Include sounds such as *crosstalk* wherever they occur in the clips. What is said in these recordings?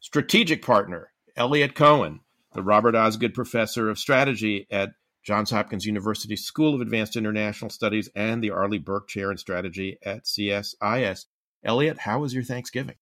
strategic partner, Eliot Cohen the Robert Osgood Professor of Strategy at Johns Hopkins University School of Advanced International Studies and the Arleigh Burke Chair in Strategy at CSIS. Eliot, how was your Thanksgiving?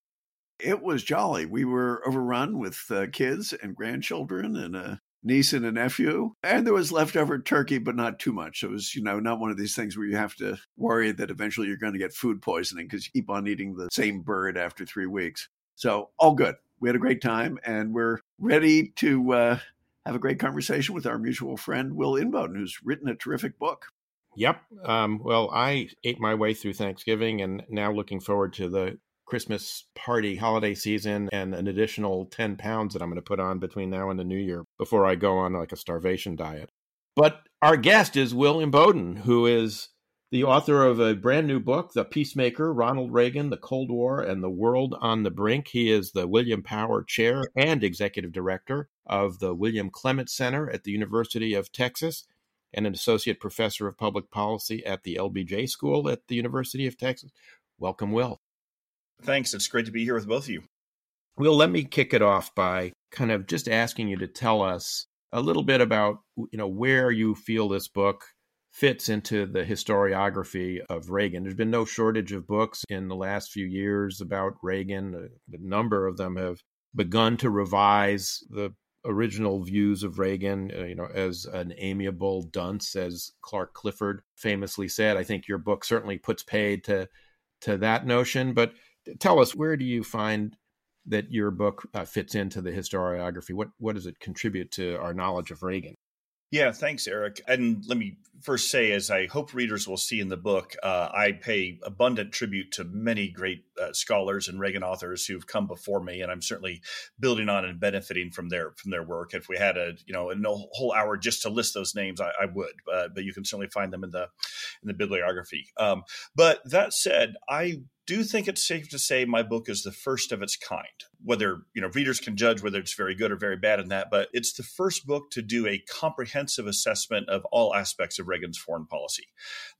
It was jolly. We were overrun with uh, kids and grandchildren and a niece and a nephew. And there was leftover turkey, but not too much. It was, you know, not one of these things where you have to worry that eventually you're going to get food poisoning because you keep on eating the same bird after three weeks. So, all good we had a great time and we're ready to uh, have a great conversation with our mutual friend, Will Inboden, who's written a terrific book. Yep. Um, well, I ate my way through Thanksgiving and now looking forward to the Christmas party holiday season and an additional 10 pounds that I'm going to put on between now and the new year before I go on like a starvation diet. But our guest is Will Inboden, who is the author of a brand new book, The Peacemaker Ronald Reagan, the Cold War, and the World on the Brink. He is the William Power Chair and Executive Director of the William Clements Center at the University of Texas and an Associate Professor of Public Policy at the LBJ School at the University of Texas. Welcome, Will. Thanks. It's great to be here with both of you. Will, let me kick it off by kind of just asking you to tell us a little bit about you know where you feel this book fits into the historiography of Reagan. There's been no shortage of books in the last few years about Reagan. A number of them have begun to revise the original views of Reagan, uh, you know, as an amiable dunce, as Clark Clifford famously said. I think your book certainly puts paid to to that notion. But tell us, where do you find that your book uh, fits into the historiography? What what does it contribute to our knowledge of Reagan? Yeah, thanks, Eric. And let me first say, as I hope readers will see in the book, uh, I pay abundant tribute to many great uh, scholars and Reagan authors who've come before me, and I'm certainly building on and benefiting from their from their work. If we had a you know a whole hour just to list those names, I, I would, uh, but you can certainly find them in the in the bibliography. Um, but that said, I do think it's safe to say my book is the first of its kind. Whether, you know, readers can judge whether it's very good or very bad in that, but it's the first book to do a comprehensive assessment of all aspects of Reagan's foreign policy.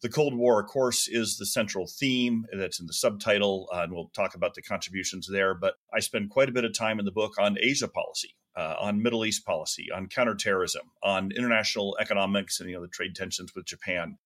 The Cold War, of course, is the central theme that's in the subtitle, uh, and we'll talk about the contributions there, but I spend quite a bit of time in the book on Asia policy. Uh, on Middle East policy, on counterterrorism, on international economics, and you know the trade tensions with Japan,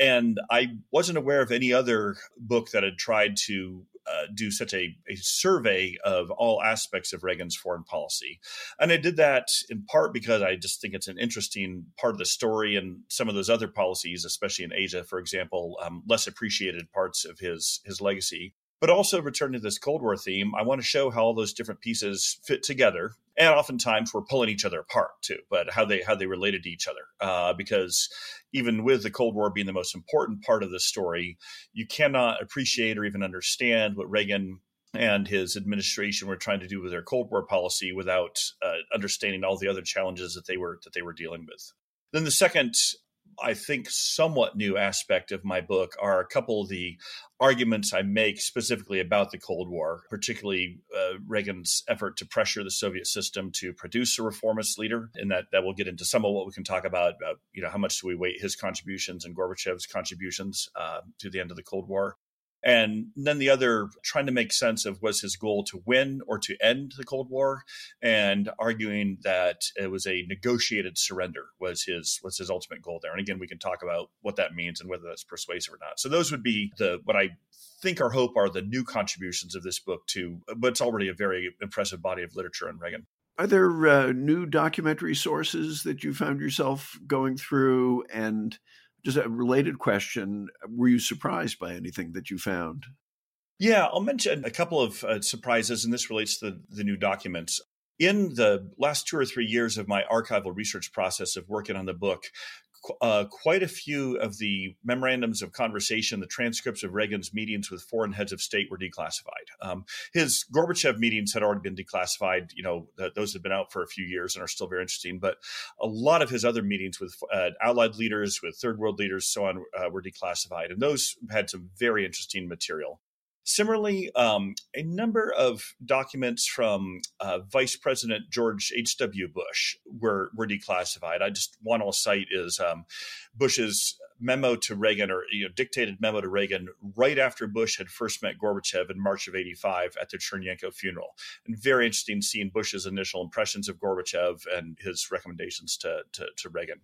and I wasn't aware of any other book that had tried to uh, do such a, a, survey of all aspects of Reagan's foreign policy. And I did that in part because I just think it's an interesting part of the story and some of those other policies, especially in Asia, for example, um, less appreciated parts of his, his legacy. But also return to this Cold War theme, I want to show how all those different pieces fit together. And oftentimes we're pulling each other apart too, but how they how they related to each other. Uh, because even with the Cold War being the most important part of the story, you cannot appreciate or even understand what Reagan and his administration were trying to do with their Cold War policy without uh, understanding all the other challenges that they were that they were dealing with. Then the second I think, somewhat new aspect of my book are a couple of the arguments I make specifically about the Cold War, particularly uh, Reagan's effort to pressure the Soviet system to produce a reformist leader. And that, that will get into some of what we can talk about, about you know, how much do we weight his contributions and Gorbachev's contributions uh, to the end of the Cold War. And then the other, trying to make sense of was his goal to win or to end the Cold War, and arguing that it was a negotiated surrender was his was his ultimate goal there. And again, we can talk about what that means and whether that's persuasive or not. So those would be the what I think or hope are the new contributions of this book to what's already a very impressive body of literature on Reagan. Are there uh, new documentary sources that you found yourself going through and just a related question Were you surprised by anything that you found? Yeah, I'll mention a couple of uh, surprises, and this relates to the, the new documents. In the last two or three years of my archival research process of working on the book, uh, quite a few of the memorandums of conversation, the transcripts of Reagan's meetings with foreign heads of state were declassified. Um, his Gorbachev meetings had already been declassified. You know, th- those had been out for a few years and are still very interesting. But a lot of his other meetings with uh, allied leaders, with third world leaders, so on, uh, were declassified, and those had some very interesting material. Similarly, um, a number of documents from uh, Vice President George H.W. Bush were, were declassified. I just one I'll cite is um, Bush's memo to Reagan, or you know, dictated memo to Reagan right after Bush had first met Gorbachev in March of '85 at the Chernenko funeral. And very interesting seeing Bush's initial impressions of Gorbachev and his recommendations to, to, to Reagan.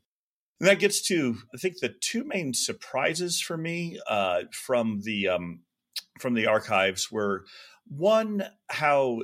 And that gets to, I think, the two main surprises for me uh, from the um, from the archives were one, how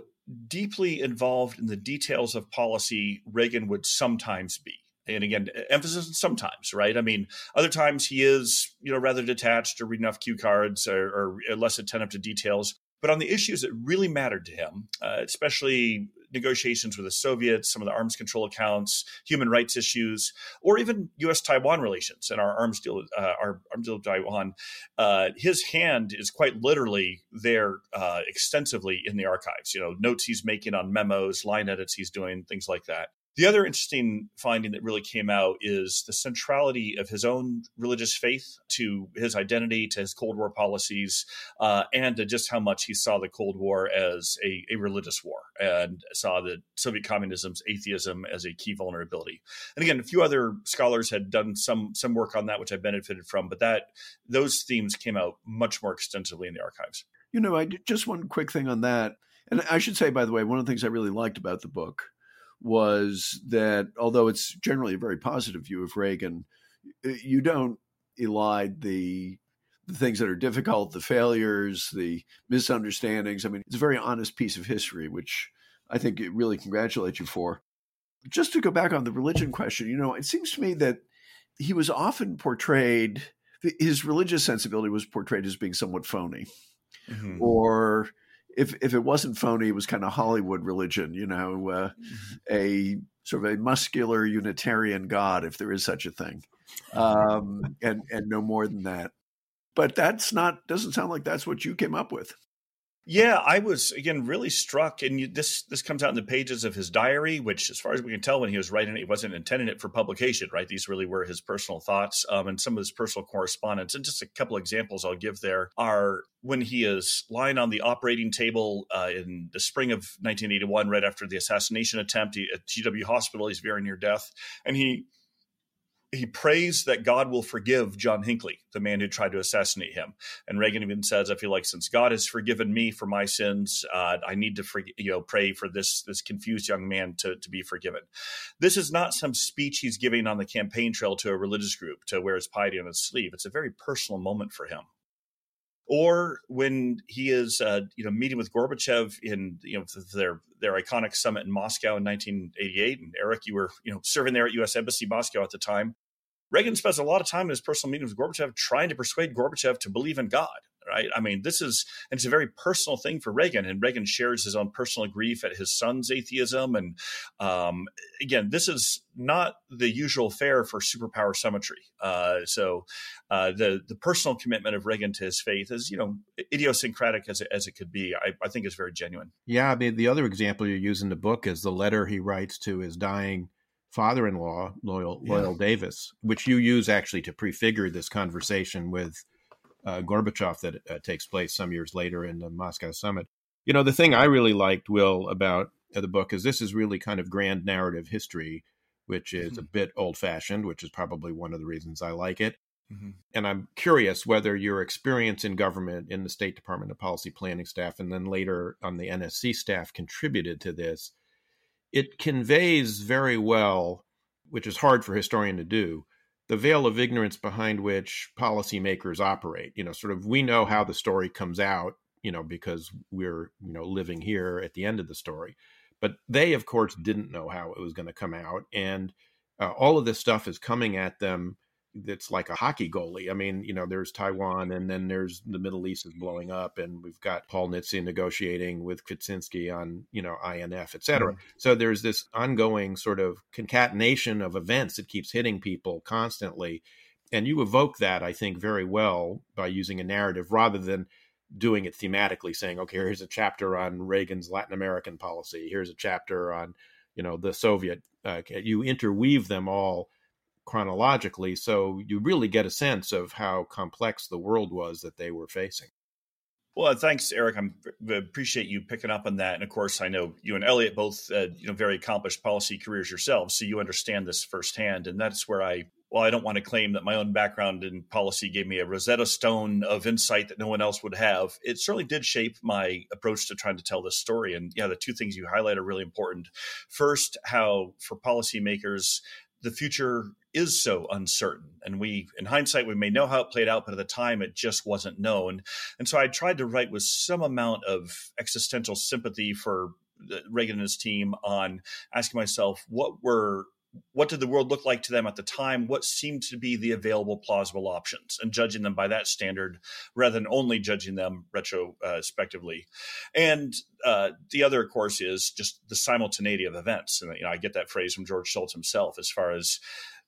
deeply involved in the details of policy Reagan would sometimes be. And again, emphasis on sometimes, right? I mean, other times he is, you know, rather detached or reading off cue cards or, or less attentive to details. But on the issues that really mattered to him, uh, especially negotiations with the Soviets, some of the arms control accounts, human rights issues, or even U.S. Taiwan relations and our arms deal, uh, our arms deal with Taiwan, uh, his hand is quite literally there uh, extensively in the archives. You know, notes he's making on memos, line edits he's doing, things like that. The other interesting finding that really came out is the centrality of his own religious faith to his identity, to his Cold War policies, uh, and to just how much he saw the Cold War as a, a, religious war and saw the Soviet communism's atheism as a key vulnerability. And again, a few other scholars had done some some work on that, which I benefited from, but that those themes came out much more extensively in the archives. You know, I just one quick thing on that. And I should say, by the way, one of the things I really liked about the book was that although it's generally a very positive view of Reagan, you don't elide the the things that are difficult, the failures, the misunderstandings. I mean, it's a very honest piece of history, which I think it really congratulate you for. Just to go back on the religion question, you know, it seems to me that he was often portrayed, his religious sensibility was portrayed as being somewhat phony. Mm-hmm. Or if if it wasn't phony, it was kind of Hollywood religion, you know, uh, mm-hmm. a sort of a muscular Unitarian God, if there is such a thing, um, and and no more than that. But that's not doesn't sound like that's what you came up with. Yeah, I was again really struck, and you, this this comes out in the pages of his diary, which, as far as we can tell, when he was writing it, he wasn't intending it for publication. Right, these really were his personal thoughts um, and some of his personal correspondence. And just a couple examples I'll give there are when he is lying on the operating table uh, in the spring of 1981, right after the assassination attempt he, at GW Hospital. He's very near death, and he he prays that God will forgive John Hinckley, the man who tried to assassinate him. And Reagan even says, "I feel like since God has forgiven me for my sins, uh, I need to, for, you know, pray for this this confused young man to to be forgiven." This is not some speech he's giving on the campaign trail to a religious group to wear his piety on his sleeve. It's a very personal moment for him or when he is uh, you know meeting with Gorbachev in you know their their iconic summit in Moscow in 1988 and Eric you were you know serving there at US Embassy Moscow at the time Reagan spends a lot of time in his personal meetings with Gorbachev trying to persuade Gorbachev to believe in God. Right. I mean, this is, and it's a very personal thing for Reagan. And Reagan shares his own personal grief at his son's atheism. And um, again, this is not the usual fare for superpower summitry. Uh, so uh, the the personal commitment of Reagan to his faith is, you know, idiosyncratic as it, as it could be. I, I think is very genuine. Yeah. I mean, the other example you use in the book is the letter he writes to his dying father-in-law, Loyal, yeah. Loyal Davis, which you use actually to prefigure this conversation with uh, Gorbachev that uh, takes place some years later in the Moscow summit. You know, the thing I really liked, Will, about the book is this is really kind of grand narrative history, which is mm-hmm. a bit old-fashioned, which is probably one of the reasons I like it. Mm-hmm. And I'm curious whether your experience in government in the State Department of Policy Planning staff and then later on the NSC staff contributed to this it conveys very well, which is hard for a historian to do, the veil of ignorance behind which policymakers operate. You know, sort of we know how the story comes out, you know, because we're, you know, living here at the end of the story. But they, of course, didn't know how it was going to come out. And uh, all of this stuff is coming at them that's like a hockey goalie. I mean, you know, there's Taiwan and then there's the Middle East is blowing up and we've got Paul Nitze negotiating with Kvitsinsky on, you know, INF, et cetera. Mm-hmm. So there's this ongoing sort of concatenation of events that keeps hitting people constantly. And you evoke that, I think, very well by using a narrative rather than doing it thematically, saying, okay, here's a chapter on Reagan's Latin American policy. Here's a chapter on, you know, the Soviet. Uh, you interweave them all chronologically. So you really get a sense of how complex the world was that they were facing. Well, thanks, Eric. I appreciate you picking up on that. And of course, I know you and Eliot both, uh, you know, very accomplished policy careers yourselves, so you understand this firsthand. And that's where I, well, I don't want to claim that my own background in policy gave me a Rosetta Stone of insight that no one else would have. It certainly did shape my approach to trying to tell this story. And yeah, the two things you highlight are really important. First, how for policymakers the future is so uncertain. And we, in hindsight, we may know how it played out, but at the time it just wasn't known. And so I tried to write with some amount of existential sympathy for Reagan and his team on asking myself what were what did the world look like to them at the time? What seemed to be the available plausible options, and judging them by that standard rather than only judging them retrospectively. And uh, the other, of course, is just the simultaneity of events. And you know, I get that phrase from George Shultz himself, as far as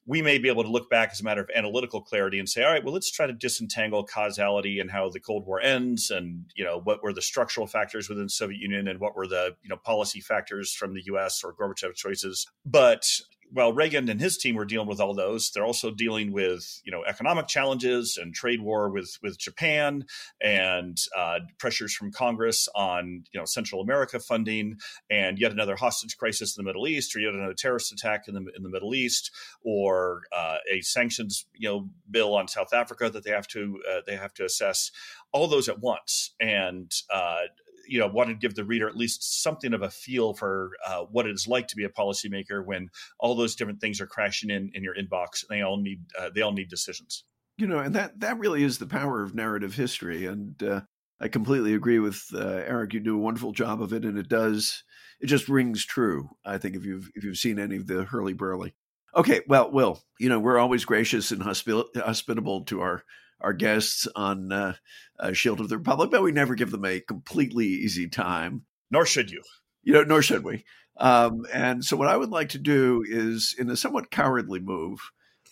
we may be able to look back as a matter of analytical clarity and say, all right, well, let's try to disentangle causality and how the Cold War ends, and you know what were the structural factors within the Soviet Union, and what were the you know policy factors from the U.S. or Gorbachev choices. But while Reagan and his team were dealing with all those, they're also dealing with you know economic challenges and trade war with with Japan and uh, pressures from Congress on you know Central America funding and yet another hostage crisis in the Middle East or yet another terrorist attack in the in the Middle East or uh, a sanctions you know bill on South Africa that they have to uh, they have to assess. All those at once. And uh, you know wanted to give the reader at least something of a feel for uh, what it is like to be a policymaker when all those different things are crashing in in your inbox. And they all need uh, they all need decisions. You know, and that that really is the power of narrative history. And uh, I completely agree with uh, Eric. You do a wonderful job of it, and it does it just rings true. I think if you've if you've seen any of the hurly burly. Okay, well, Will, you know we're always gracious and hospitable to our our guests on uh, uh, Shield of the Republic, but we never give them a completely easy time. Nor should you. You know, nor should we. Um, and so, what I would like to do is, in a somewhat cowardly move,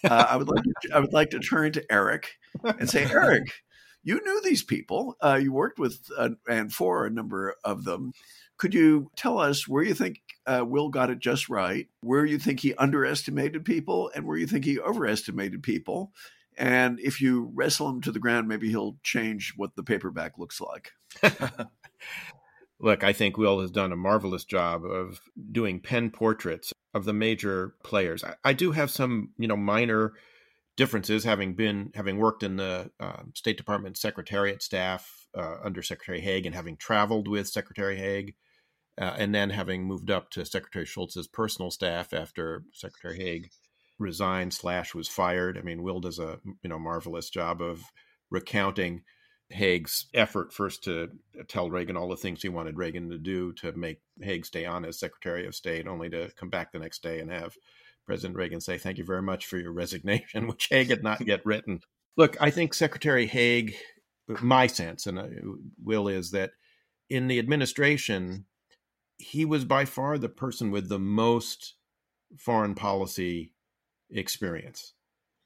uh, I would like to, I would like to turn to Eric and say, Eric, you knew these people. Uh, you worked with uh, and for a number of them. Could you tell us where you think uh, Will got it just right, where you think he underestimated people, and where you think he overestimated people? And if you wrestle him to the ground, maybe he'll change what the paperback looks like. *laughs* Look, I think Will has done a marvelous job of doing pen portraits of the major players. I, I do have some, you know, minor differences, having been having worked in the uh, State Department Secretariat staff uh, under Secretary Haig and having traveled with Secretary Haig, uh, and then having moved up to Secretary Shultz's personal staff after Secretary Haig resigned slash was fired. I mean, Will does a you know marvelous job of recounting Haig's effort first to tell Reagan all the things he wanted Reagan to do to make Haig stay on as Secretary of State, only to come back the next day and have President Reagan say, "Thank you very much for your resignation," *laughs* which Haig had not yet written. Look, I think Secretary Haig, my sense, and uh, Will is that in the administration, he was by far the person with the most foreign policy experience.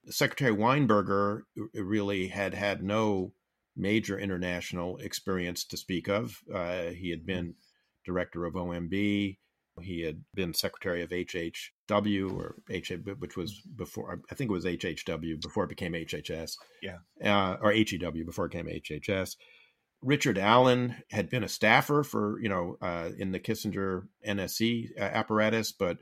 Secretary Weinberger really had had no major international experience to speak of. Uh, he had been director of OMB. He had been secretary of HHW, or H, which was before I think it was HHW before it became HHS. Yeah, uh, or HEW before it became HHS. Richard Allen had been a staffer for you know uh, in the Kissinger NSC uh, apparatus, but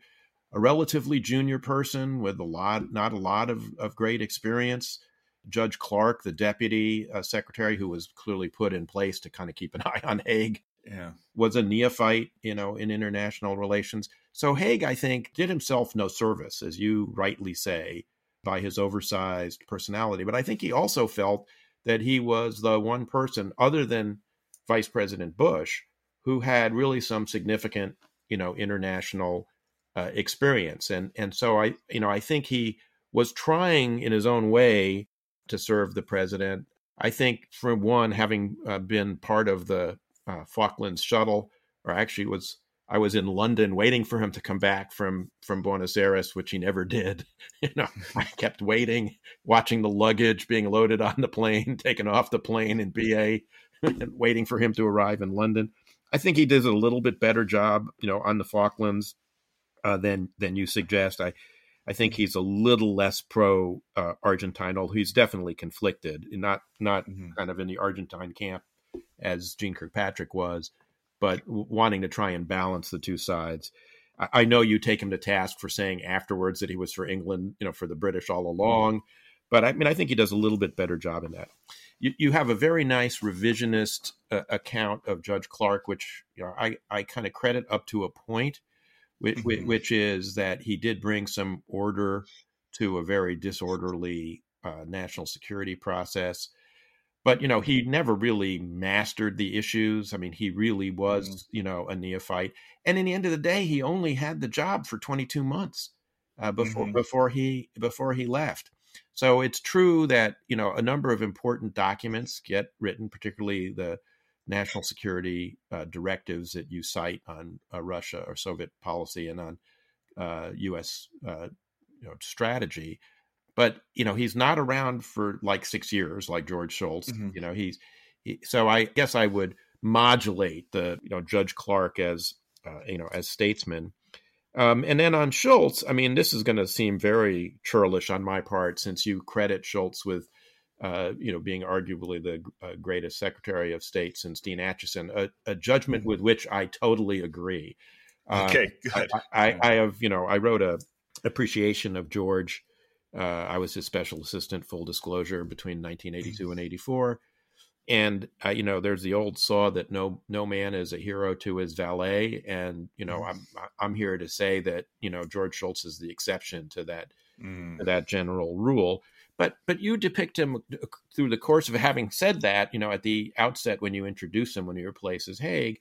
a relatively junior person with a lot, not a lot of, of great experience. Judge Clark, the deputy uh, secretary, who was clearly put in place to kind of keep an *laughs* eye on Haig, yeah. was a neophyte, you know, in international relations. So Haig, I think, did himself no service, as you rightly say, by his oversized personality. But I think he also felt that he was the one person, other than Vice President Bush, who had really some significant, you know, international uh, experience. And and so I you know I think he was trying in his own way to serve the president. I think, for one, having uh, been part of the uh, Falklands shuttle, or actually was I was in London waiting for him to come back from from Buenos Aires, which he never did. *laughs* You know, I kept waiting, watching the luggage being loaded on the plane, *laughs* taken off the plane in BA, *laughs* and waiting for him to arrive in London. I think he did a little bit better job, you know, on the Falklands uh, than than you suggest. I I think he's a little less pro uh, Argentine, although he's definitely conflicted, not not mm-hmm. kind of in the Argentine camp as Jeane Kirkpatrick was, but wanting to try and balance the two sides. I, I, know you take him to task for saying afterwards that he was for England, you know, for the British all mm-hmm. along, mm-hmm. but I mean, I think he does a little bit better job in that. You, you have a very nice revisionist uh, account of Judge Clark, which you know I I kind of credit up to a point which, mm-hmm. which is that he did bring some order to a very disorderly uh, national security process. But you know, he never really mastered the issues. I mean, he really was, mm-hmm. you know, a neophyte. And in the end of the day, he only had the job for 22 months uh, before mm-hmm. before he before he left. So it's true that you know a number of important documents get written, particularly the national security uh, directives that you cite on uh, Russia or Soviet policy and on uh, U.S. Uh, you know, strategy. But you know he's not around for like six years like George Shultz. Mm-hmm. You know he's he, so I guess I would modulate the you know Judge Clark as uh, you know as statesman. Um, and then on Shultz, I mean, this is going to seem very churlish on my part since you credit Shultz with uh, you know, being arguably the uh, greatest Secretary of State since Dean Acheson, a, a, judgment mm-hmm. with which I totally agree. Uh, okay, good. I, I, I, have, you know, I wrote a appreciation of George. Uh, I was his special assistant, full disclosure, between 1982 mm-hmm. and 84. And uh, you know, there's the old saw that no no man is a hero to his valet, and you know. I'm I'm here to say that you know George Shultz is the exception to that mm. to that general rule but but you depict him uh, through the course of having said that, you know, at the outset when you introduce him when he replaces Haig,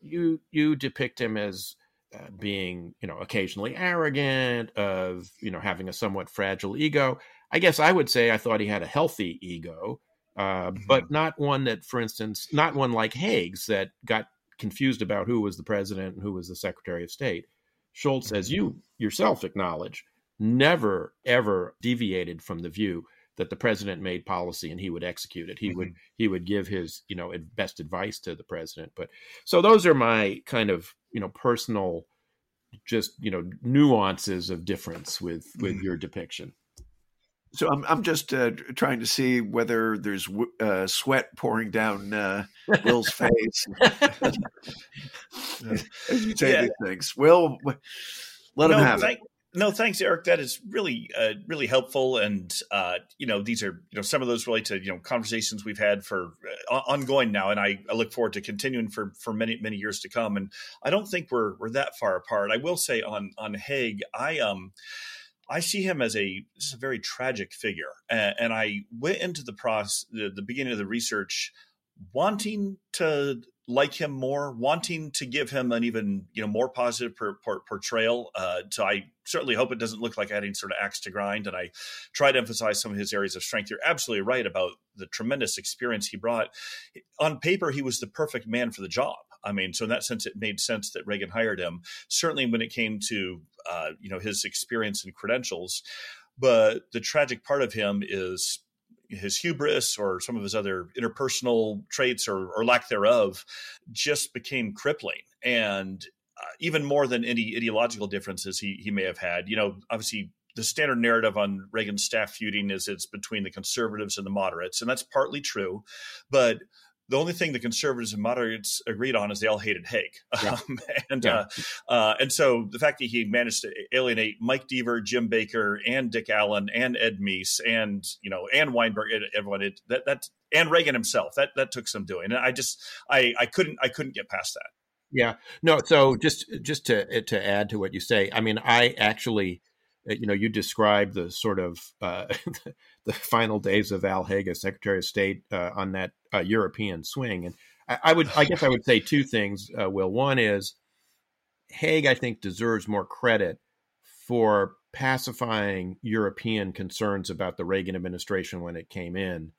you you depict him as uh, being, you know, occasionally arrogant, of you know having a somewhat fragile ego. I guess I would say I thought he had a healthy ego, uh, mm-hmm. but not one that, for instance, not one like Haig's that got confused about who was the president and who was the Secretary of State. Shultz, mm-hmm. as you yourself acknowledge, never ever deviated from the view that the president made policy and he would execute it. He mm-hmm. would he would give his you know best advice to the president. But so those are my kind of you know personal just you know nuances of difference with with mm-hmm. your depiction. So I'm I'm just uh, trying to see whether there's uh, sweat pouring down uh, Will's face *laughs* *laughs* as you say yeah. these things. Will, let no, him have it. No, thanks, Eric. That is really, uh, really helpful. And uh, you know, these are you know some of those relate to you know conversations we've had for uh, ongoing now, and I, I, look forward to continuing for for many many years to come. And I don't think we're we're that far apart. I will say on on Haig, I um. I see him as a, a very tragic figure, and, and I went into the process, the, the beginning of the research, wanting to like him more, wanting to give him an even you know more positive per, per, portrayal. Uh, so I certainly hope it doesn't look like adding sort of axe to grind. And I try to emphasize some of his areas of strength. You're absolutely right about the tremendous experience he brought. On paper, he was the perfect man for the job. I mean, so in that sense, it made sense that Reagan hired him. Certainly, when it came to uh, you know his experience and credentials, but the tragic part of him is his hubris or some of his other interpersonal traits or, or lack thereof just became crippling. And uh, even more than any ideological differences he, he may have had, you know, obviously the standard narrative on Reagan's staff feuding is it's between the conservatives and the moderates, and that's partly true. But the only thing the conservatives and moderates agreed on is they all hated Haig, yeah. *laughs* um, and yeah. uh, uh, and so the fact that he managed to alienate Mike Deaver, Jim Baker, and Dick Allen, and Ed Meese, and you know, and Weinberg, everyone it, that that and Reagan himself that that took some doing, and I just I I couldn't I couldn't get past that. Yeah, no. So just just to to add to what you say, I mean, I actually uh, you know, you described the sort of uh, *laughs* the final days of Al Haig as Secretary of State uh, on that uh, European swing, and I, I, would, I guess, I would say two things. Uh, Will, one is Haig, I think, deserves more credit for pacifying European concerns about the Reagan administration when it came in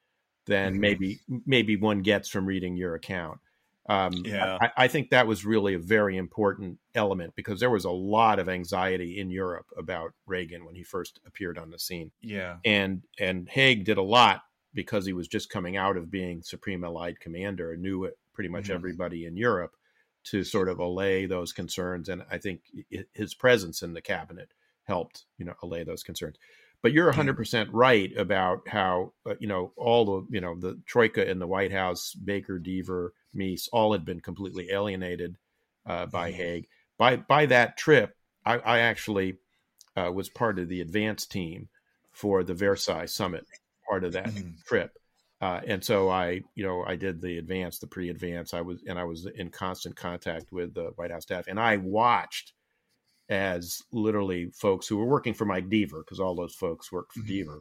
than mm-hmm. maybe maybe one gets from reading your account. Um, yeah, I, I, think that was really a very important element because there was a lot of anxiety in Europe about Reagan when he first appeared on the scene. Yeah, and and Haig did a lot because he was just coming out of being Supreme Allied Commander and knew pretty much mm-hmm. everybody in Europe to sort of allay those concerns. And I think his presence in the cabinet helped, you know, allay those concerns. But you're 100% mm-hmm. right about how, uh, you know, all the, you know, the troika in the White House, Baker, Deaver, Meese, all had been completely alienated uh, by. Haig. By, by that trip, I, I actually uh, was part of the advance team for the Versailles summit, part of that mm-hmm. trip. Uh, and so I, you know, I did the advance, the pre-advance. I was, and I was in constant contact with the White House staff, and I watched as literally folks who were working for Mike Deaver, because all those folks worked for mm-hmm. Deaver,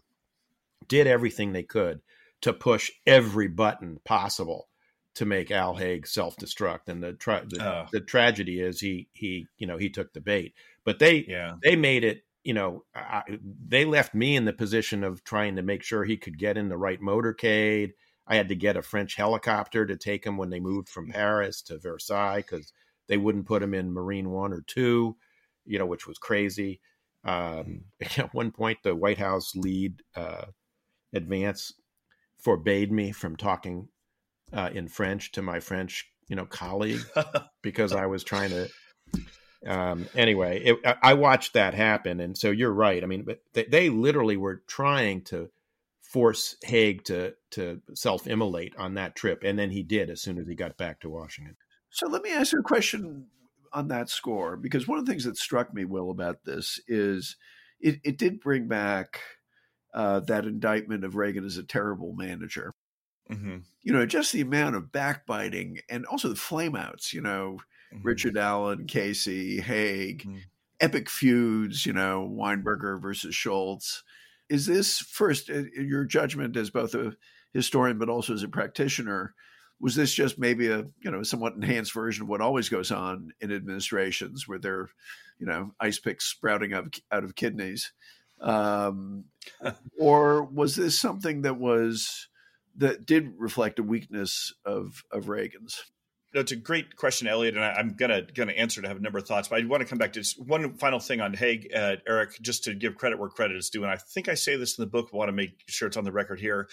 did everything they could to push every button possible to make Al Haig self-destruct. And the tra- the, oh. the, tragedy is he he you know he took the bait, but they yeah. they made it you know, I, they left me in the position of trying to make sure he could get in the right motorcade. I had to get a French helicopter to take him when they moved from Paris to Versailles because they wouldn't put him in Marine One or Two, you know, which was crazy. Um, *laughs* at one point, the White House lead uh, advance forbade me from talking uh, in French to my French, you know, colleague *laughs* because I was trying to um, anyway, it, I watched that happen, and so you're right. I mean, but they, they literally were trying to force Haig to to self immolate on that trip, and then he did as soon as he got back to Washington. So let me ask you a question on that score, because one of the things that struck me, Will, about this is it, it did bring back uh, that indictment of Reagan as a terrible manager. Mm-hmm. You know, just the amount of backbiting and also the flameouts. You know, mm-hmm. Richard Allen, Casey, Haig, mm-hmm. epic feuds, you know, Weinberger versus Shultz. Is this first uh, your judgment as both a historian but also as a practitioner? Was this just maybe a you know somewhat enhanced version of what always goes on in administrations, where they're you know ice picks sprouting out of, out of kidneys, um, *laughs* or was this something that was that did reflect a weakness of of Reagan's? It's a great question, Eliot, and I, am gonna gonna answer to have a number of thoughts. But I want to come back to just one final thing on Haig, uh, Eric, just to give credit where credit is due. And I think I say this in the book. I want to make sure it's on the record here.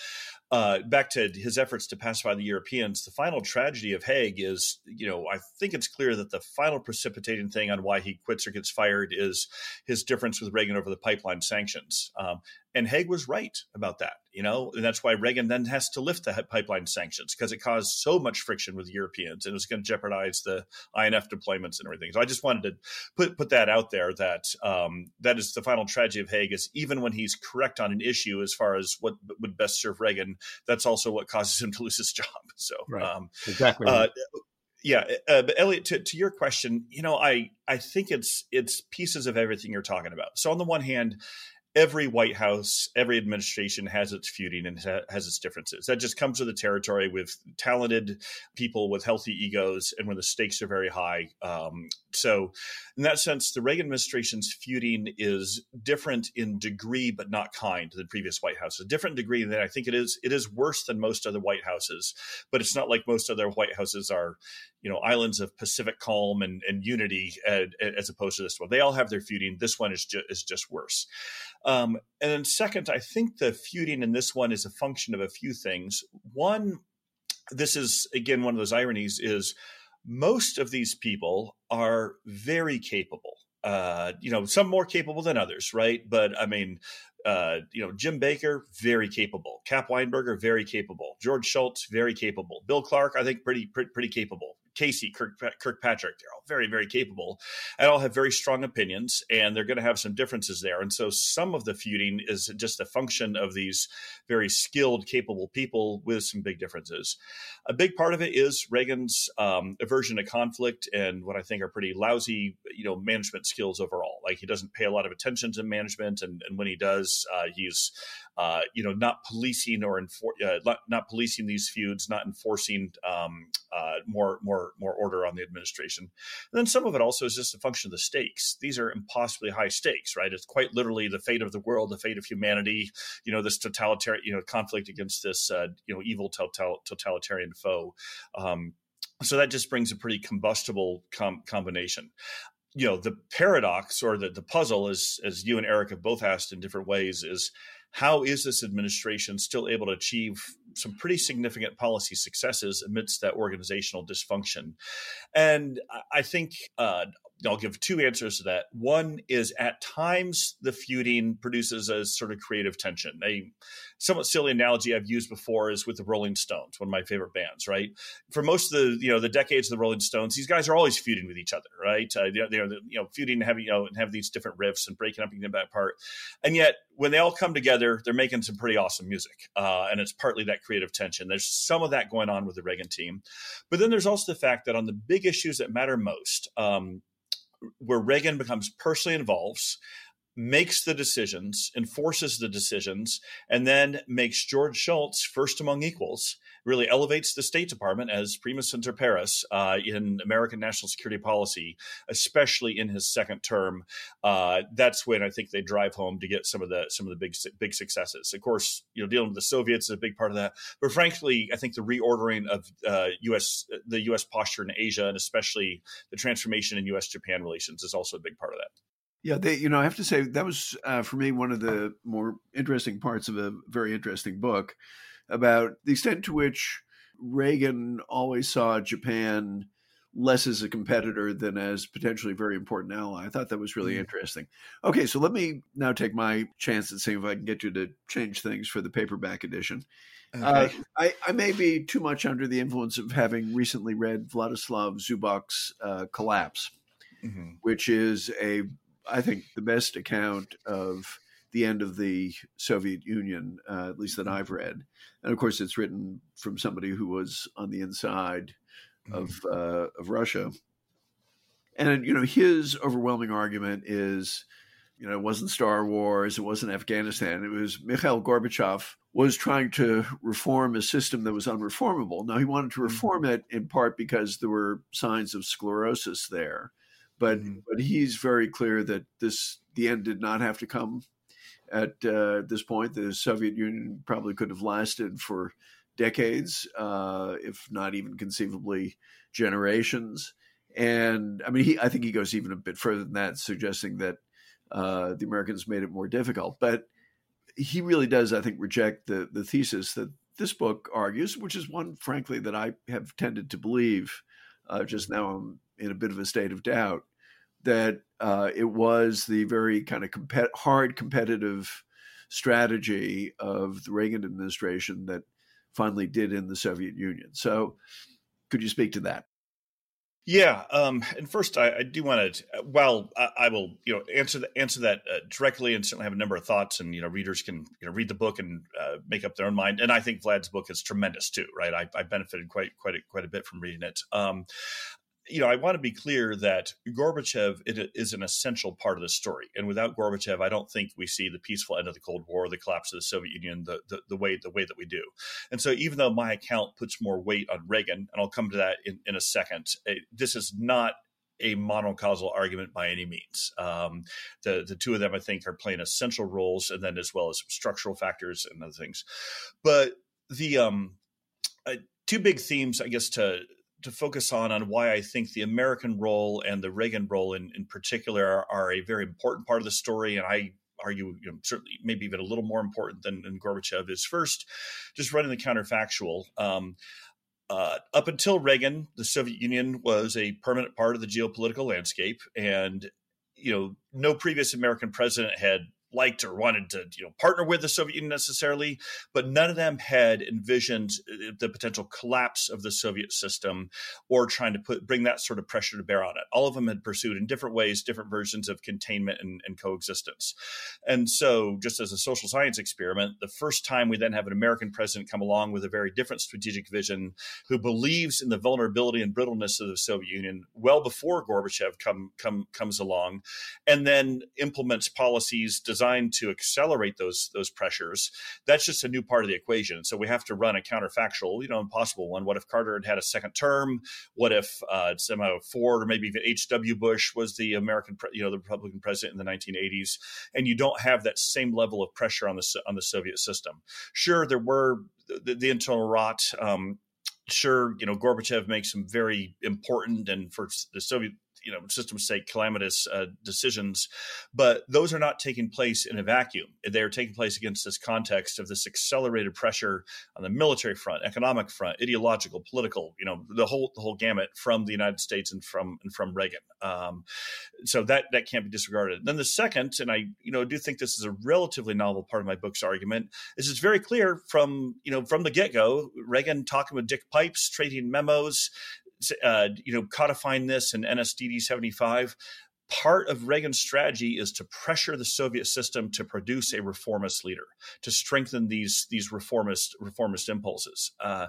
Uh, back to his efforts to pacify the Europeans, the final tragedy of Haig is, you know, I think it's clear that the final precipitating thing on why he quits or gets fired is his difference with Reagan over the pipeline sanctions. Um, and Haig was right about that, you know, and that's why Reagan then has to lift the pipeline sanctions because it caused so much friction with Europeans and it was going to jeopardize the INF deployments and everything. So I just wanted to put put that out there that um, that is the final tragedy of Haig is even when he's correct on an issue as far as what would best serve Reagan, that's also what causes him to lose his *laughs* job. So right. um, exactly. Uh, yeah, uh, but Eliot, to, to your question, you know, I I think it's it's pieces of everything you're talking about. So on the one hand, every White House, every administration has its feuding and has its differences. That just comes with the territory with talented people with healthy egos and when the stakes are very high. Um, so, in that sense, the Reagan administration's feuding is different in degree, but not kind than previous White Houses. A different degree that I think it is. It is worse than most other White Houses, but it's not like most other White Houses are, you know, islands of Pacific calm and, and unity as, as opposed to this one. They all have their feuding. This one is just is just worse. Um, and then second, I think the feuding in this one is a function of a few things. One, this is again one of those ironies is most of these people are very capable. Uh, you know, some more capable than others, right? But I mean, uh, you know, Jim Baker, very capable. Cap Weinberger, very capable. George Shultz, very capable. Bill Clark, I think, pretty pretty, pretty capable. Casey, Kirk, Kirkpatrick, they're all very, very capable and all have very strong opinions, and they're going to have some differences there. And so some of the feuding is just a function of these very skilled, capable people with some big differences. A big part of it is Reagan's um, aversion to conflict and what I think are pretty lousy, you know, management skills overall. Like he doesn't pay a lot of attention to management, and, and when he does, uh, he's uh, you know, not policing or enfor- uh, not, not, policing these feuds, not enforcing um, uh, more more more order on the administration. And then some of it also is just a function of the stakes. These are impossibly high stakes, right? It's quite literally the fate of the world, the fate of humanity. You know, this totalitarian, you know, conflict against this, uh, you know, evil total- totalitarian foe. Um, so that just brings a pretty combustible com- combination you know the paradox or the, the puzzle is as you and eric have both asked in different ways is how is this administration still able to achieve some pretty significant policy successes amidst that organizational dysfunction? And i think uh, I'll give two answers to that. One is at times the feuding produces a sort of creative tension. A somewhat silly analogy I've used before is with the Rolling Stones, one of my favorite bands. Right, for most of the you know the decades of the Rolling Stones, these guys are always feuding with each other. Right, uh, they're, they're you know feuding, having you know and have these different riffs and breaking up and getting back apart. And yet when they all come together, they're making some pretty awesome music, uh, and it's partly that creative tension. There's some of that going on with the Reagan team, but then there's also the fact that on the big issues that matter most. Um, where Reagan becomes personally involved, makes the decisions, enforces the decisions, and then makes George Shultz first among equals. Really elevates the State Department as primus inter pares uh, in American national security policy, especially in his second term. Uh, that's when I think they drive home to get some of the some of the big big successes. Of course, you know, dealing with the Soviets is a big part of that. But frankly, I think the reordering of uh, U.S. the U.S. posture in Asia, and especially the transformation in U.S.-Japan relations, is also a big part of that. Yeah, they, you know, I have to say that was uh, for me one of the more interesting parts of a very interesting book about the extent to which Reagan always saw Japan less as a competitor than as potentially a very important ally. I thought that was really mm. interesting. Okay, so let me now take my chance at seeing if I can get you to change things for the paperback edition. Okay. Uh, I, I, may be too much under the influence of having recently read Vladislav Zubok's uh, Collapse, mm-hmm. which is a I think, the best account of the end of the Soviet Union, uh, at least that I've read. And of course, it's written from somebody who was on the inside mm-hmm. of uh, of Russia. And you know, his overwhelming argument is, you know, it wasn't Star Wars, it wasn't Afghanistan. It was Mikhail Gorbachev was trying to reform a system that was unreformable. Now he wanted to mm-hmm. reform it in part because there were signs of sclerosis there but mm-hmm. but he's very clear that this the end did not have to come at uh, this point. The Soviet Union probably could have lasted for decades, uh, if not even conceivably generations. And I mean, he, I think he goes even a bit further than that, suggesting that uh, the Americans made it more difficult. But he really does, I think, reject the the thesis that this book argues, which is one, frankly, that I have tended to believe. Uh, just now, I'm in a bit of a state of doubt that uh, it was the very kind of hard competitive strategy of the Reagan administration that finally did in the Soviet Union. So, could you speak to that? Yeah, um, and first, I, I do want to. Well, I, I, will, you know, answer the, answer that uh, directly, and certainly have a number of thoughts. And you know, readers can you know read the book and uh, make up their own mind. And I think Vlad's book is tremendous too, right? I, I benefited quite quite a, quite a bit from reading it. Um, you know, I want to be clear that Gorbachev is an essential part of the story, and without Gorbachev, I don't think we see the peaceful end of the Cold War, the collapse of the Soviet Union, the, the, the way the way that we do. And so, even though my account puts more weight on Reagan, and I'll come to that in, in a second, it, eh, this is not a monocausal argument by any means. Um, the the two of them, I think, are playing essential roles, and then as well as structural factors and other things. But the um, uh, two big themes, I guess, to to focus on on why I think the American role and the Reagan role in, in particular are, are a very important part of the story. And I argue you know, certainly maybe even a little more important than, than Gorbachev is first, just running the counterfactual. Um, uh, up until Reagan, the Soviet Union was a permanent part of the geopolitical landscape, and you know no previous American president had liked or wanted to you know partner with the Soviet Union necessarily, but none of them had envisioned uh, the potential collapse of the Soviet system or trying to put bring that sort of pressure to bear on it. All of them had pursued in different ways different versions of containment and, and coexistence. And so, just as a social science experiment, the first time we then have an American president come along with a very different strategic vision, who believes in the vulnerability and brittleness of the Soviet Union well before Gorbachev come come comes along, and then implements policies designed to accelerate those those pressures, that's just a new part of the equation. So we have to run a counterfactual, you know, impossible one. What if Carter had had a second term? What if uh, somehow Ford or maybe even H.W. Bush was the American, pre- you know, the Republican president in the 1980s, and you don't have that same level of pressure on the on the Soviet system? Sure, there were the, the internal rot. Um, sure, you know, Gorbachev makes some very important and for the Soviet you know system's sake calamitous uh, decisions but those are not taking place in a vacuum. They are taking place against this context of this accelerated pressure on the military front economic front ideological political you know the whole the whole gamut from the united states and from and from reagan. Um, so that that can't be disregarded. Then the second and i you know do think this is a relatively novel part of my book's argument is it's very clear from you know from the get-go reagan talking with dick pipes trading memos uh, you know, codifying this in NSDD 75, part of Reagan's strategy is to pressure the Soviet system to produce a reformist leader, to strengthen these these reformist reformist impulses. Uh,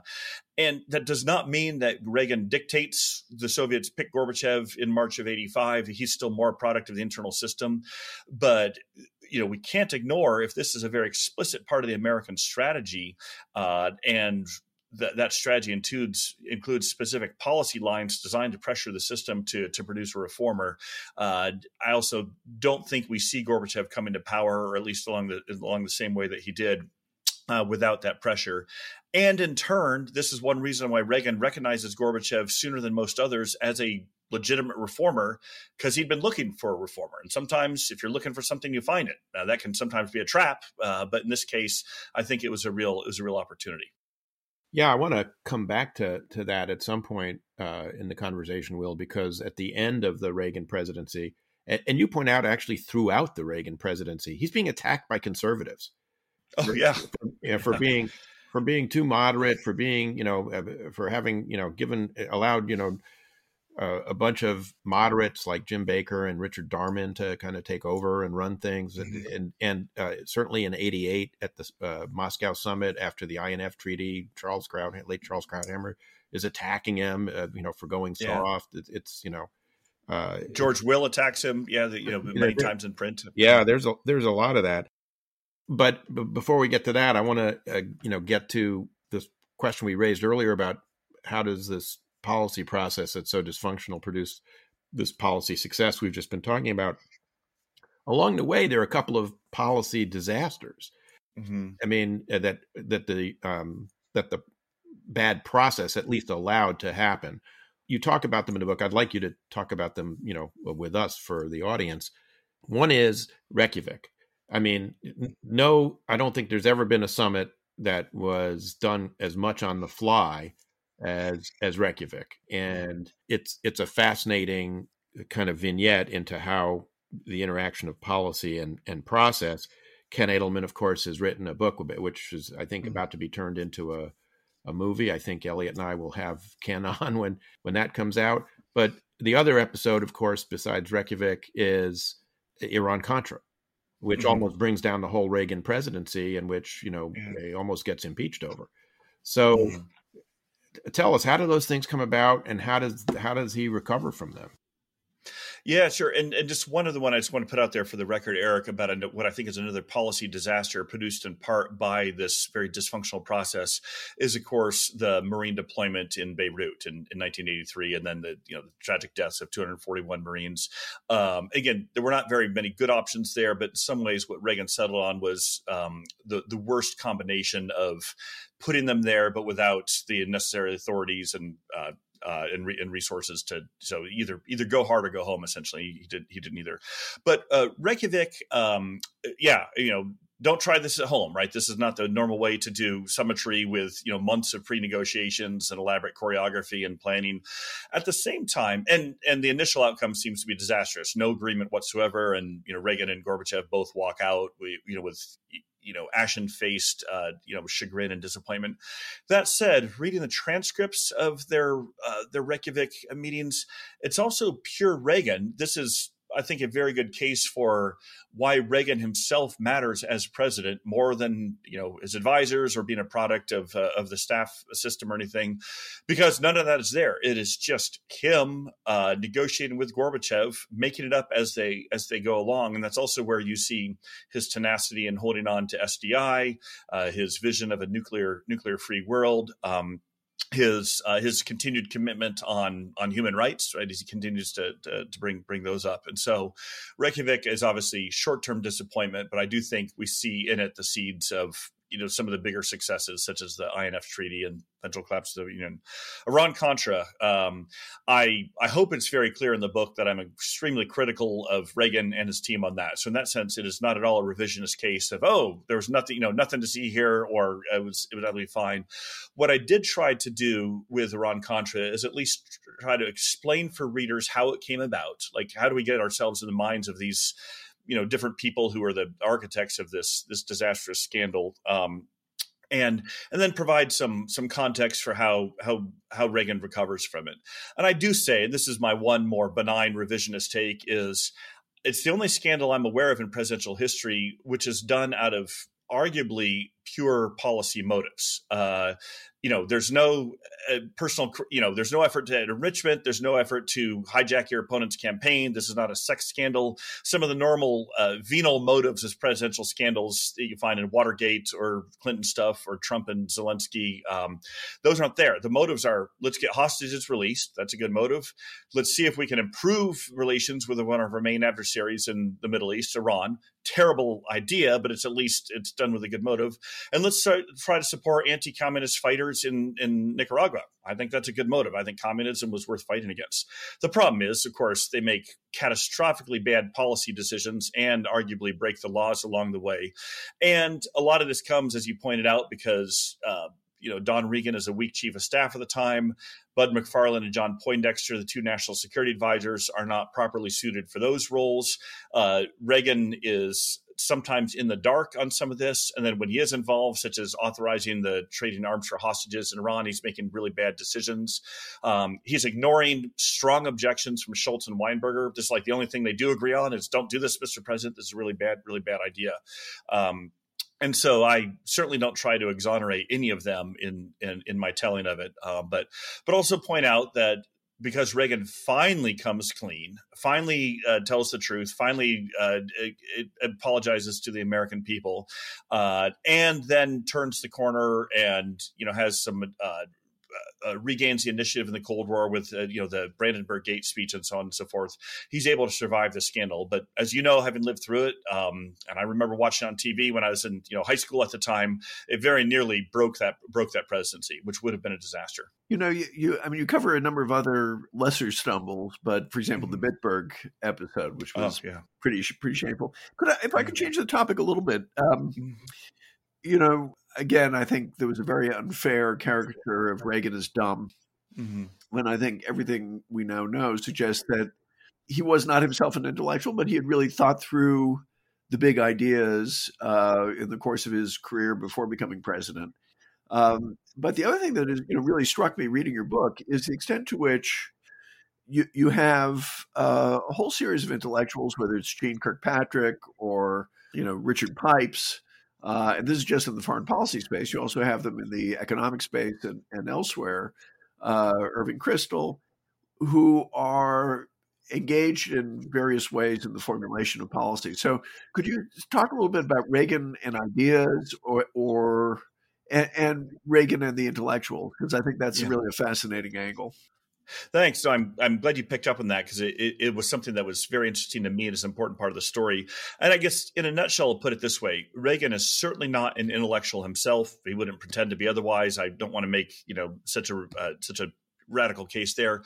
and that does not mean that Reagan dictates the Soviets pick Gorbachev in March of 85. He's still more a product of the internal system. But you know, we can't ignore if this is a very explicit part of the American strategy, uh, and that, that strategy includes includes specific policy lines designed to pressure the system to to produce a reformer. Uh, I also don't think we see Gorbachev coming to power, or at least along the along the same way that he did. Uh, without that pressure. And in turn, this is one reason why Reagan recognizes Gorbachev sooner than most others as a legitimate reformer because he'd been looking for a reformer. And sometimes, if you're looking for something, you find it. Now, that can sometimes be a trap, uh, but in this case, I think it was a real it was a real opportunity. Yeah, I want to come back to to that at some point uh, in the conversation, Will, because at the end of the Reagan presidency, and, and, you point out actually throughout the Reagan presidency, he's being attacked by conservatives. Oh yeah, for, yeah, for *laughs* being for being too moderate, for being you know uh, for having you know given allowed you know uh, a bunch of moderates like Jim Baker and Richard Darman to kind of take over and run things, mm-hmm. and and, uh, certainly in '88 at the uh, Moscow summit after the INF treaty, Charles Kraut, late Charles Krauthammer, is attacking him, uh, you know, for going yeah. soft. It, it's you know. Uh, George Will attacks him, yeah, the, you know, many times in print. Yeah, there's a there's a lot of that. But, but before we get to that, I want to uh, you know get to this question we raised earlier about how does this policy process that's so dysfunctional produced this policy success we've just been talking about. Along the way, there are a couple of policy disasters. Mm-hmm. I mean uh, that that the um, that the bad process at least allowed to happen. You talk about them in the book. I'd like you to talk about them, you know, with us for the audience. One is Reykjavik. I mean, no, I don't think there's ever been a summit that was done as much on the fly as as Reykjavik, and it's it's a fascinating kind of vignette into how the interaction of policy and and process. Ken Adelman, of course, has written a book which is I think mm-hmm. about to be turned into a a movie. I think Eliot and I will have *laughs* Ken on when when that comes out. But the other episode, of course, besides Reykjavik, is Iran Contra, which mm-hmm. almost brings down the whole Reagan presidency, and which you know yeah. almost gets impeached over. So mm-hmm tell us how do those things come about and how does how does he recover from them yeah, sure. And, and just one other one I just want to put out there for the record, Eric, about what I think is another policy disaster produced in part by this very dysfunctional process is, of course, the Marine deployment in Beirut in, in 1983, and then the you know the tragic deaths of 241 Marines. Um, again, there were not very many good options there, but in some ways, what Reagan settled on was um, the the worst combination of putting them there, but without the necessary authorities and uh, uh, and, re- and, resources to so either either go hard or go home. Essentially, he did he didn't either. But uh, Reykjavik, um, yeah, you know. Don't try this at home, right? This is not the normal way to do summitry with you know months of pre-negotiations and elaborate choreography and planning. At the same time, and and the initial outcome seems to be disastrous. No agreement whatsoever, and you know Reagan and Gorbachev both walk out. You know with you know ashen faced uh, you know chagrin and disappointment. That said, reading the transcripts of their uh, their Reykjavik meetings, it's also pure Reagan. This is I think, a very good case for why Reagan himself matters as president more than you know his advisors or being a product of uh, of the staff system or anything, because none of that is there. It is just him uh, negotiating with Gorbachev, making it up as they as they go along, and that's also where you see his tenacity in holding on to SDI, uh, his vision of a nuclear nuclear free world. Um, his uh, his continued commitment on on human rights, right? As he continues to, to, to bring bring those up, and so Reykjavik is obviously short term disappointment, but I do think we see in it the seeds of you know some of the bigger successes such as the INF treaty and eventual collapse of the Union. Iran Contra. Um, I I hope it's very clear in the book that I'm extremely critical of Reagan and his team on that. So in that sense, it is not at all a revisionist case of oh there was nothing you know nothing to see here or it was it was utterly fine. What I did try to do with Iran Contra is at least try to explain for readers how it came about. Like how do we get ourselves in the minds of these you know different people who are the architects of this this disastrous scandal um, and and then provide some some context for how how how Reagan recovers from it. And I do say, and this is my one more benign revisionist take, is it's the only scandal I'm aware of in presidential history which is done out of arguably pure policy motives. Uh, you know, there's no uh, personal, you know, there's no effort to enrichment. There's no effort to hijack your opponent's campaign. This is not a sex scandal. Some of the normal uh, venal motives as presidential scandals that you find in Watergate or Clinton stuff or Trump and Zelensky, um, those aren't there. The motives are let's get hostages released. That's a good motive. Let's see if we can improve relations with one of our main adversaries in the Middle East, Iran. Terrible idea, but it's at least it's done with a good motive and let's start, try to support anti-communist fighters in in Nicaragua. I think that's a good motive. I think communism was worth fighting against. The problem is, of course, they make catastrophically bad policy decisions and arguably break the laws along the way. And a lot of this comes, as you pointed out, because. Uh, you know, Don Regan is a weak chief of staff at the time. Bud McFarlane and John Poindexter, the two national security advisors, are not properly suited for those roles. Uh, Reagan is sometimes in the dark on some of this. And then when he is involved, such as authorizing the trading arms for hostages in Iran, he's making really bad decisions. Um, he's ignoring strong objections from Shultz and Weinberger. Just like the only thing they do agree on is don't do this, Mr. President. This is a really bad, really bad idea. Um, and so I certainly don't try to exonerate any of them in in, in my telling of it, uh, but but also point out that because Reagan finally comes clean, finally uh, tells the truth, finally uh, it, it apologizes to the American people, uh, and then turns the corner and you know has some uh, regains the initiative in the Cold War with uh, you know the Brandenburg Gate speech and so on and so forth. He's able to survive the scandal. But as you know, having lived through it, um, and I remember watching on TV when I was in you know high school at the time, it very nearly broke that broke that presidency, which would have been a disaster. You know, you, you I mean, you cover a number of other lesser stumbles, but for example, mm-hmm. the Bitburg episode, which was oh, yeah. pretty pretty shameful. Could I, if I could mm-hmm. change the topic a little bit? Um, mm-hmm. You know, again, I think there was a very unfair caricature of Reagan as dumb. Mm-hmm. When I think everything we now know suggests that he was not himself an intellectual, but he had really thought through the big ideas uh, in the course of his career before becoming president. Um, but the other thing that is, you know, really struck me reading your book is the extent to which you you have uh, a whole series of intellectuals, whether it's Jeane Kirkpatrick or you know Richard Pipes, uh, and this is just in the foreign policy space. You also have them in the economic space and, and elsewhere. Uh, Irving Kristol, who are engaged in various ways in the formulation of policy. So, could you talk a little bit about Reagan and ideas, or, or and, and Reagan and the intellectual? Because I think that's yeah. really a fascinating angle. Thanks. So I'm I'm glad you picked up on that because it, it, it, was something that was very interesting to me and is an important part of the story. And I guess in a nutshell, I'll put it this way: Reagan is certainly not an intellectual himself. He wouldn't pretend to be otherwise. I don't want to make you know such a uh, such a radical case there,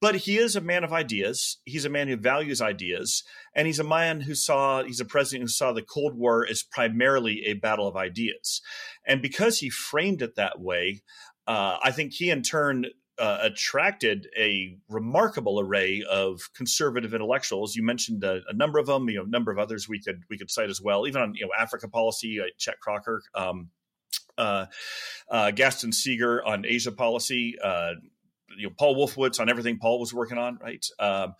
but he is a man of ideas. He's a man who values ideas, and he's a man who saw he's a president who saw the Cold War as primarily a battle of ideas, and because he framed it that way. Uh, I think he in turn uh, attracted a remarkable array of conservative intellectuals. You mentioned a, a, number of them, you know, a number of others we could we could cite as well. Even on you know Africa policy, uh, Chet Crocker, um, uh, uh Gaston Sigur on Asia policy. Uh, you know, Paul Wolfowitz on everything Paul was working on, right? Um,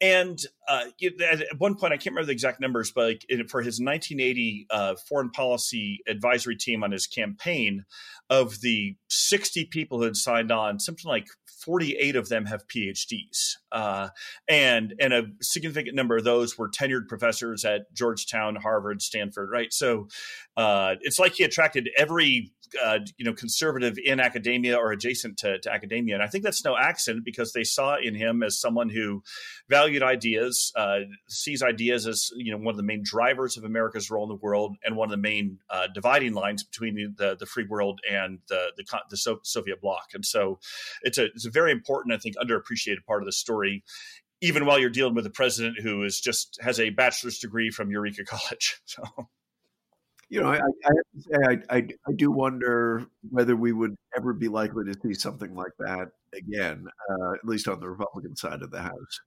And uh, at one point, I can't remember the exact numbers, but like for his 1980 uh, foreign policy advisory team on his campaign, of the 60 people who had signed on, something like 48 of them have PhDs, uh, and and a significant number of those were tenured professors at Georgetown, Harvard, Stanford. Right, so uh, it's like he attracted every uh, you know conservative in academia or adjacent to, to, academia. And i think that's no accident because they saw in him as someone who valued ideas uh, sees ideas as you know one of the main drivers of america's role in the world and one of the main uh, dividing lines between the, the, free world and the the, the so- soviet bloc. And so it's a it's a very important i think underappreciated part of the story even while you're dealing with a president who is just has a bachelor's degree from eureka *laughs* college. So you know, I, I have to say, I, I, I, do wonder whether we would ever be likely to see something like that again, uh, at least on the Republican side of the House.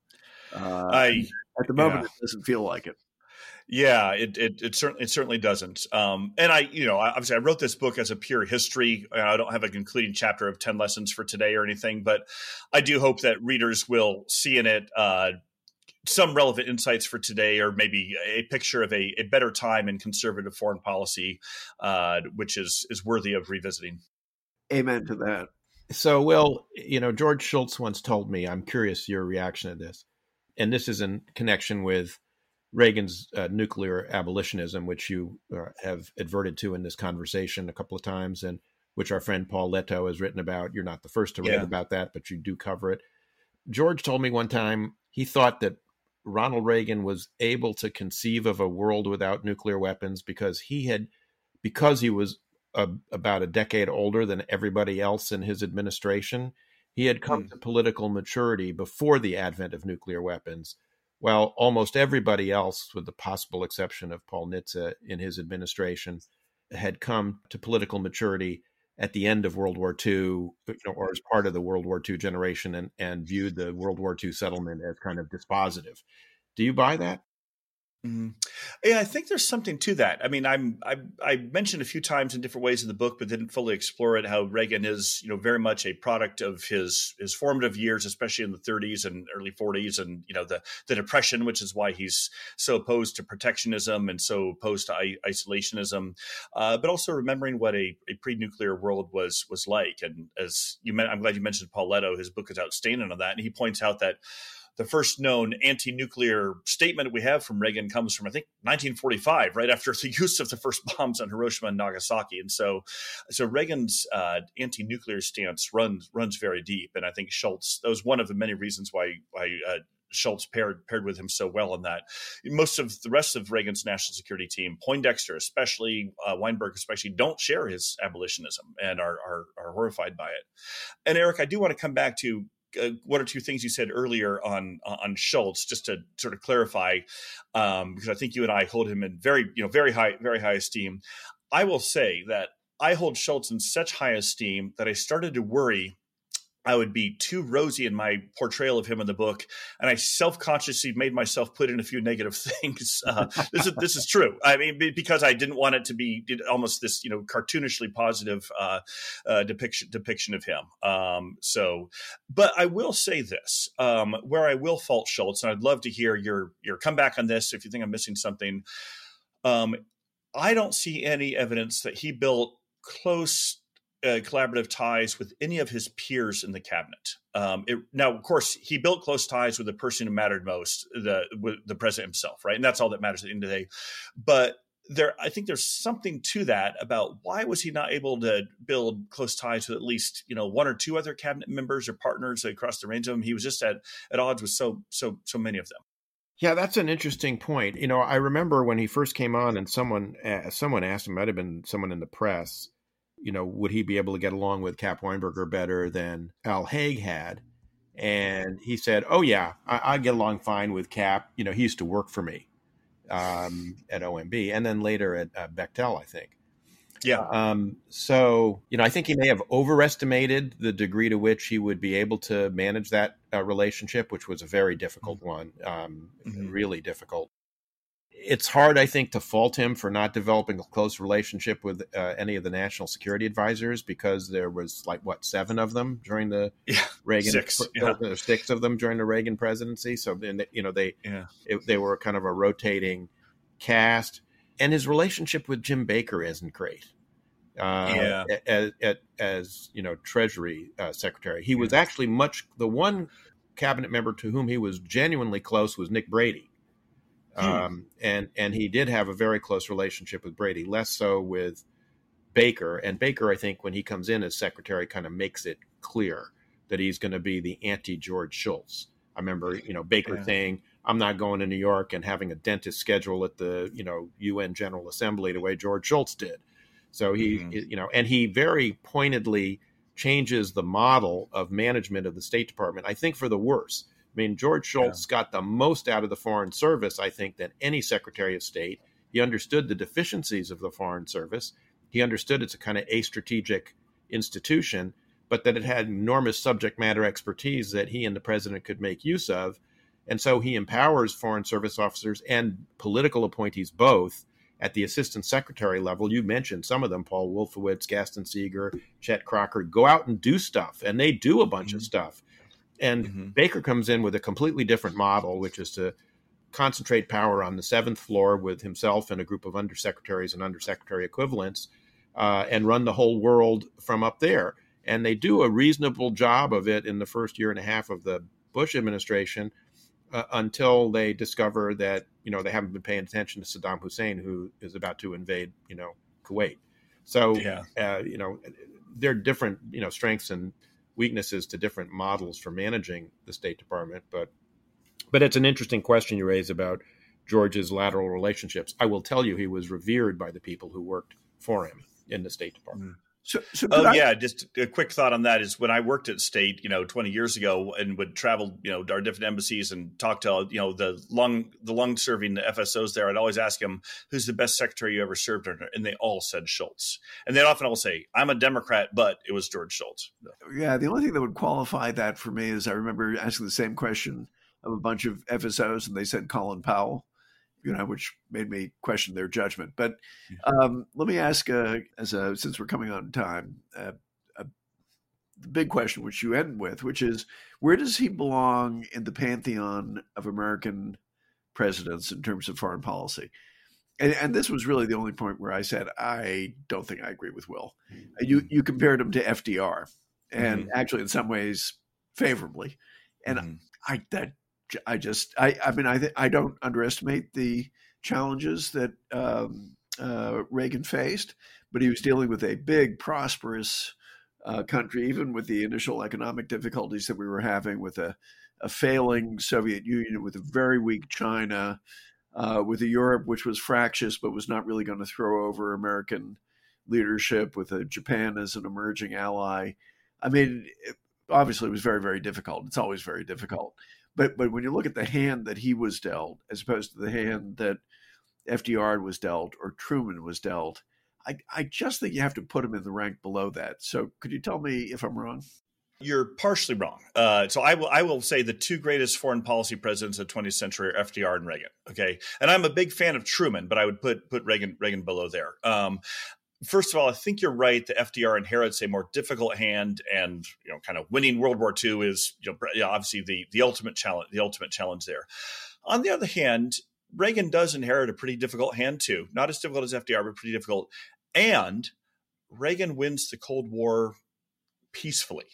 Uh, I, at the moment, yeah. it doesn't feel like it. Yeah, it it, it certainly it certainly doesn't. Um, and I, you know, obviously, I wrote this book as a pure history. I don't have a concluding chapter of ten lessons for today or anything, but I do hope that readers will see in it uh, some relevant insights for today, or maybe a picture of a, a better time in conservative foreign policy, uh, which is is worthy of revisiting. Amen to that. So, Will, you know, George Shultz once told me, I'm curious your reaction to this, and this is in connection with Reagan's uh, nuclear abolitionism, which you uh, have adverted to in this conversation a couple of times, and which our friend Paul Lettow has written about. You're not the first to write yeah. about that, but you do cover it. George told me one time he thought that Ronald Reagan was able to conceive of a world without nuclear weapons because he had, because he was a, about a decade older than everybody else in his administration, he had come mm. to political maturity before the advent of nuclear weapons, while almost everybody else, with the possible exception of Paul Nitze in his administration, had come to political maturity at the end of World War II, you know, or mm-hmm. as part of the World War II generation, and and viewed the World War II settlement as kind of dispositive. Do you buy that? Mm-hmm. Yeah, I think there's something to that. I mean, I'm I, I, mentioned a few times in different ways in the book, but didn't fully explore it. How Reagan is, you know, very much a product of his his formative years, especially in the 30s and early 40s, and you know the the depression, which is why he's so opposed to protectionism and so opposed to I- isolationism. Uh, but also remembering what a, a pre-nuclear world was was like. And as you, I'm glad you mentioned Paul Lettow. His book is outstanding on that, and he points out that the first known anti-nuclear statement we have from Reagan comes from I think 1945, right after the *laughs* use of the first bombs on Hiroshima and Nagasaki. And so, so Reagan's uh, anti-nuclear stance runs runs very deep. And I think Shultz that was one of the many reasons why why. Uh, Shultz paired paired with him so well in that. Most of the rest of Reagan's national security team, Poindexter especially, uh, Weinberg especially, don't share his abolitionism and are, are, are horrified by it. And Eric, I do want to come back to uh, one or two things you said earlier on on Shultz, just to sort of clarify, um, because I think you and I hold him in very you know very high very high esteem. I will say that I hold Shultz in such high esteem that I started to worry I would be too rosy in my portrayal of him in the book, and I self-consciously made myself put in a few negative *laughs* things. Uh, this is this is true. I mean, because I didn't want it to be almost this, you know, cartoonishly positive uh, uh, depiction depiction of him. Um, so, but I will say this: um, where I will fault Shultz, and I'd love to hear your your comeback on this if you think I'm missing something. Um, I don't see any evidence that he built close uh, collaborative ties with any of his peers in the cabinet. Um, it, now, of course, he built close ties with the person who mattered most, the the president himself, right? And that's all that matters at the end of the day. But there, I think there's something to that about why was he not able to build close ties with at least you know one or two other cabinet members or partners across the range of them? He was just at at odds with so so so many of them. Yeah, that's an interesting point. You know, I remember when he first came on, and someone uh, someone asked him, might have been someone in the press you know, would he be able to get along with Cap Weinberger better than Al Haig had? And he said, "Oh yeah, I, I get along fine with Cap. You know, he used to work for me um, at OMB, and then later at uh, Bechtel, I think." Yeah. Um, so, you know, I think he may have overestimated the degree to which he would be able to manage that uh, relationship, which was a very difficult mm-hmm. one, um, mm-hmm. really difficult it's hard, I think, to fault him for not developing a close relationship with uh, any of the national security advisors because there was like what seven of them during the yeah, Reagan six, yeah. six of them during the Reagan presidency. So then you know they yeah. it, they were kind of a rotating cast, and his relationship with Jim Baker isn't great. Uh, yeah. as, as, as you know, Treasury uh, Secretary, he was actually much the one cabinet member to whom he was genuinely close was Nick Brady. Um, and and he did have a very close relationship with Brady, less so with Baker. And Baker, I think, when he comes in as secretary, kind of makes it clear that he's going to be the anti George Shultz. I remember, you know, Baker yeah. saying, "I'm not going to New York and having a dentist schedule at the you know UN General Assembly the way George Shultz did." So he, mm-hmm. you know, and he very pointedly changes the model of management of the State Department. I think for the worse I mean, George Shultz yeah. got the most out of the Foreign Service, I think, than any Secretary of State. He understood the deficiencies of the Foreign Service. He understood it's a kind of a strategic institution, but that it had enormous subject matter expertise that he and the president could make use of. And so he empowers Foreign Service officers and political appointees both at the assistant secretary level. You mentioned some of them, Paul Wolfowitz, Gaston Sigur, Chet Crocker, go out and do stuff. And they do a bunch mm-hmm. of stuff. And mm-hmm. Baker comes in with a completely different model, which is to concentrate power on the seventh floor with himself and a group of undersecretaries and undersecretary equivalents uh, and run the whole world from up there. And they do a reasonable job of it in the first year and a half of the Bush administration uh, until they discover that, you know, they haven't been paying attention to Saddam Hussein, who is about to invade, you know, Kuwait. So, yeah. uh, you know, there are different, you know, strengths and weaknesses to different models for managing the State Department. But but it's an interesting question you raise about George's lateral relationships. I will tell you, he was revered by the people who worked for him in the State Department. Mm. So, so oh I, yeah, just a quick thought on that is when I worked at state, you know, 20 years ago, and would travel, you know, to our different embassies and talk to, you know, the long, the long serving FSOs there. I'd always ask them, "Who's the best secretary you ever served under?" And they all said Shultz. and they'd often all say, "I'm a Democrat, but it was George Shultz." Yeah, the only thing that would qualify that for me is I remember asking the same question of a bunch of FSOs, and they said Colin Powell you know, which made me question their judgment. But um, let me ask, uh, as a, since we're coming on time, uh, a, the big question, which you end with, which is, where does he belong in the pantheon of American presidents in terms of foreign policy? And, and this was really the only point where I said I don't think I agree with Will. You you compared him to FDR, and mm-hmm. actually in some ways favorably, and mm-hmm. I that I just I I mean I th- I don't underestimate the challenges that um, uh, Reagan faced, but he was dealing with a big, prosperous uh, country, even with the initial economic difficulties that we were having with a, a failing Soviet Union, with a very weak China, uh, with a Europe which was fractious but was not really going to throw over American leadership, with a Japan as an emerging ally. I mean, it, obviously, it was very, very difficult. It's always very difficult. But but when you look at the hand that he was dealt, as opposed to the hand that FDR was dealt or Truman was dealt, I, I just think you have to put him in the rank below that. So could you tell me if I'm wrong? You're partially wrong. Uh, so I will I will say the two greatest foreign policy presidents of the 20th century are FDR and Reagan. Okay, and I'm a big fan of Truman, but I would put put Reagan Reagan below there. Um, first of all, I think you're right. The FDR inherits a more difficult hand, and you know, kind of winning World War II is you know, obviously the the ultimate challenge. The ultimate challenge there. On the other hand, Reagan does inherit a pretty difficult hand too. Not as difficult as FDR, but pretty difficult. And Reagan wins the Cold War peacefully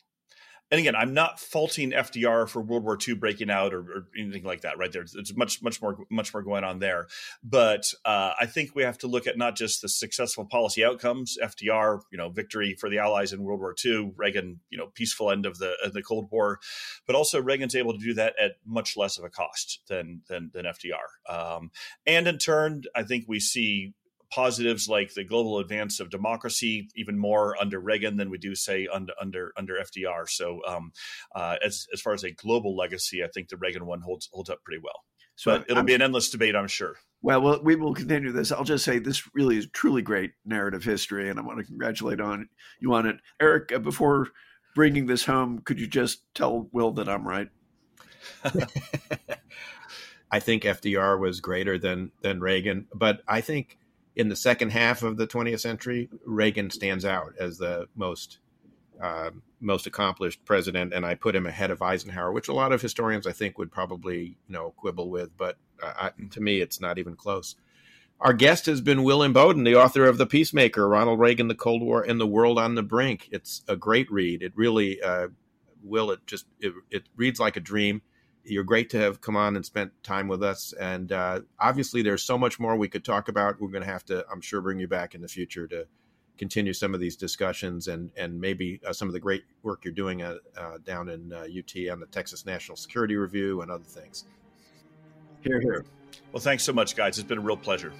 and again, I'm not faulting FDR for World War II breaking out or, or anything like that. Right there, there's much, much more, much more going on there. But uh, I think we have to look at not just the successful policy outcomes, FDR, you know, victory for the Allies in World War II, Reagan, you know, peaceful end of the of the Cold War, but also Reagan's able to do that at much less of a cost than than, than FDR. Um, and in turn, I think we see positives like the global advance of democracy even more under Reagan than we do say under under under FDR. So um, uh, as as far as a global legacy, I think the Reagan one holds holds up pretty well. So but it'll I'm, be an endless debate, I'm sure. Well, well, we will continue this. I'll just say this really is truly great narrative history, and I want to congratulate on you on it, Eric. Uh, before bringing this home, could you just tell Will that I'm right? *laughs* I think FDR was greater than than Reagan, but I think in the second half of the 20th century, Reagan stands out as the most uh, most accomplished president, and I put him ahead of Eisenhower, which a lot of historians I think would probably you know quibble with, but uh, I, to me, it's not even close. Our guest has been Will Inboden, the author of The Peacemaker, Ronald Reagan, the Cold War, and the World on the Brink. It's a great read. It really, uh, Will, it just it, it, reads like a dream. You're great to have come on and spent time with us. And uh, obviously, there's so much more we could talk about. We're going to have to, I'm sure, bring you back in the future to continue some of these discussions and and maybe uh, some of the great work you're doing uh, uh down in UT uh, on the Texas National Security Review and other things. Here, here. Well, thanks so much, guys. It's been a real pleasure.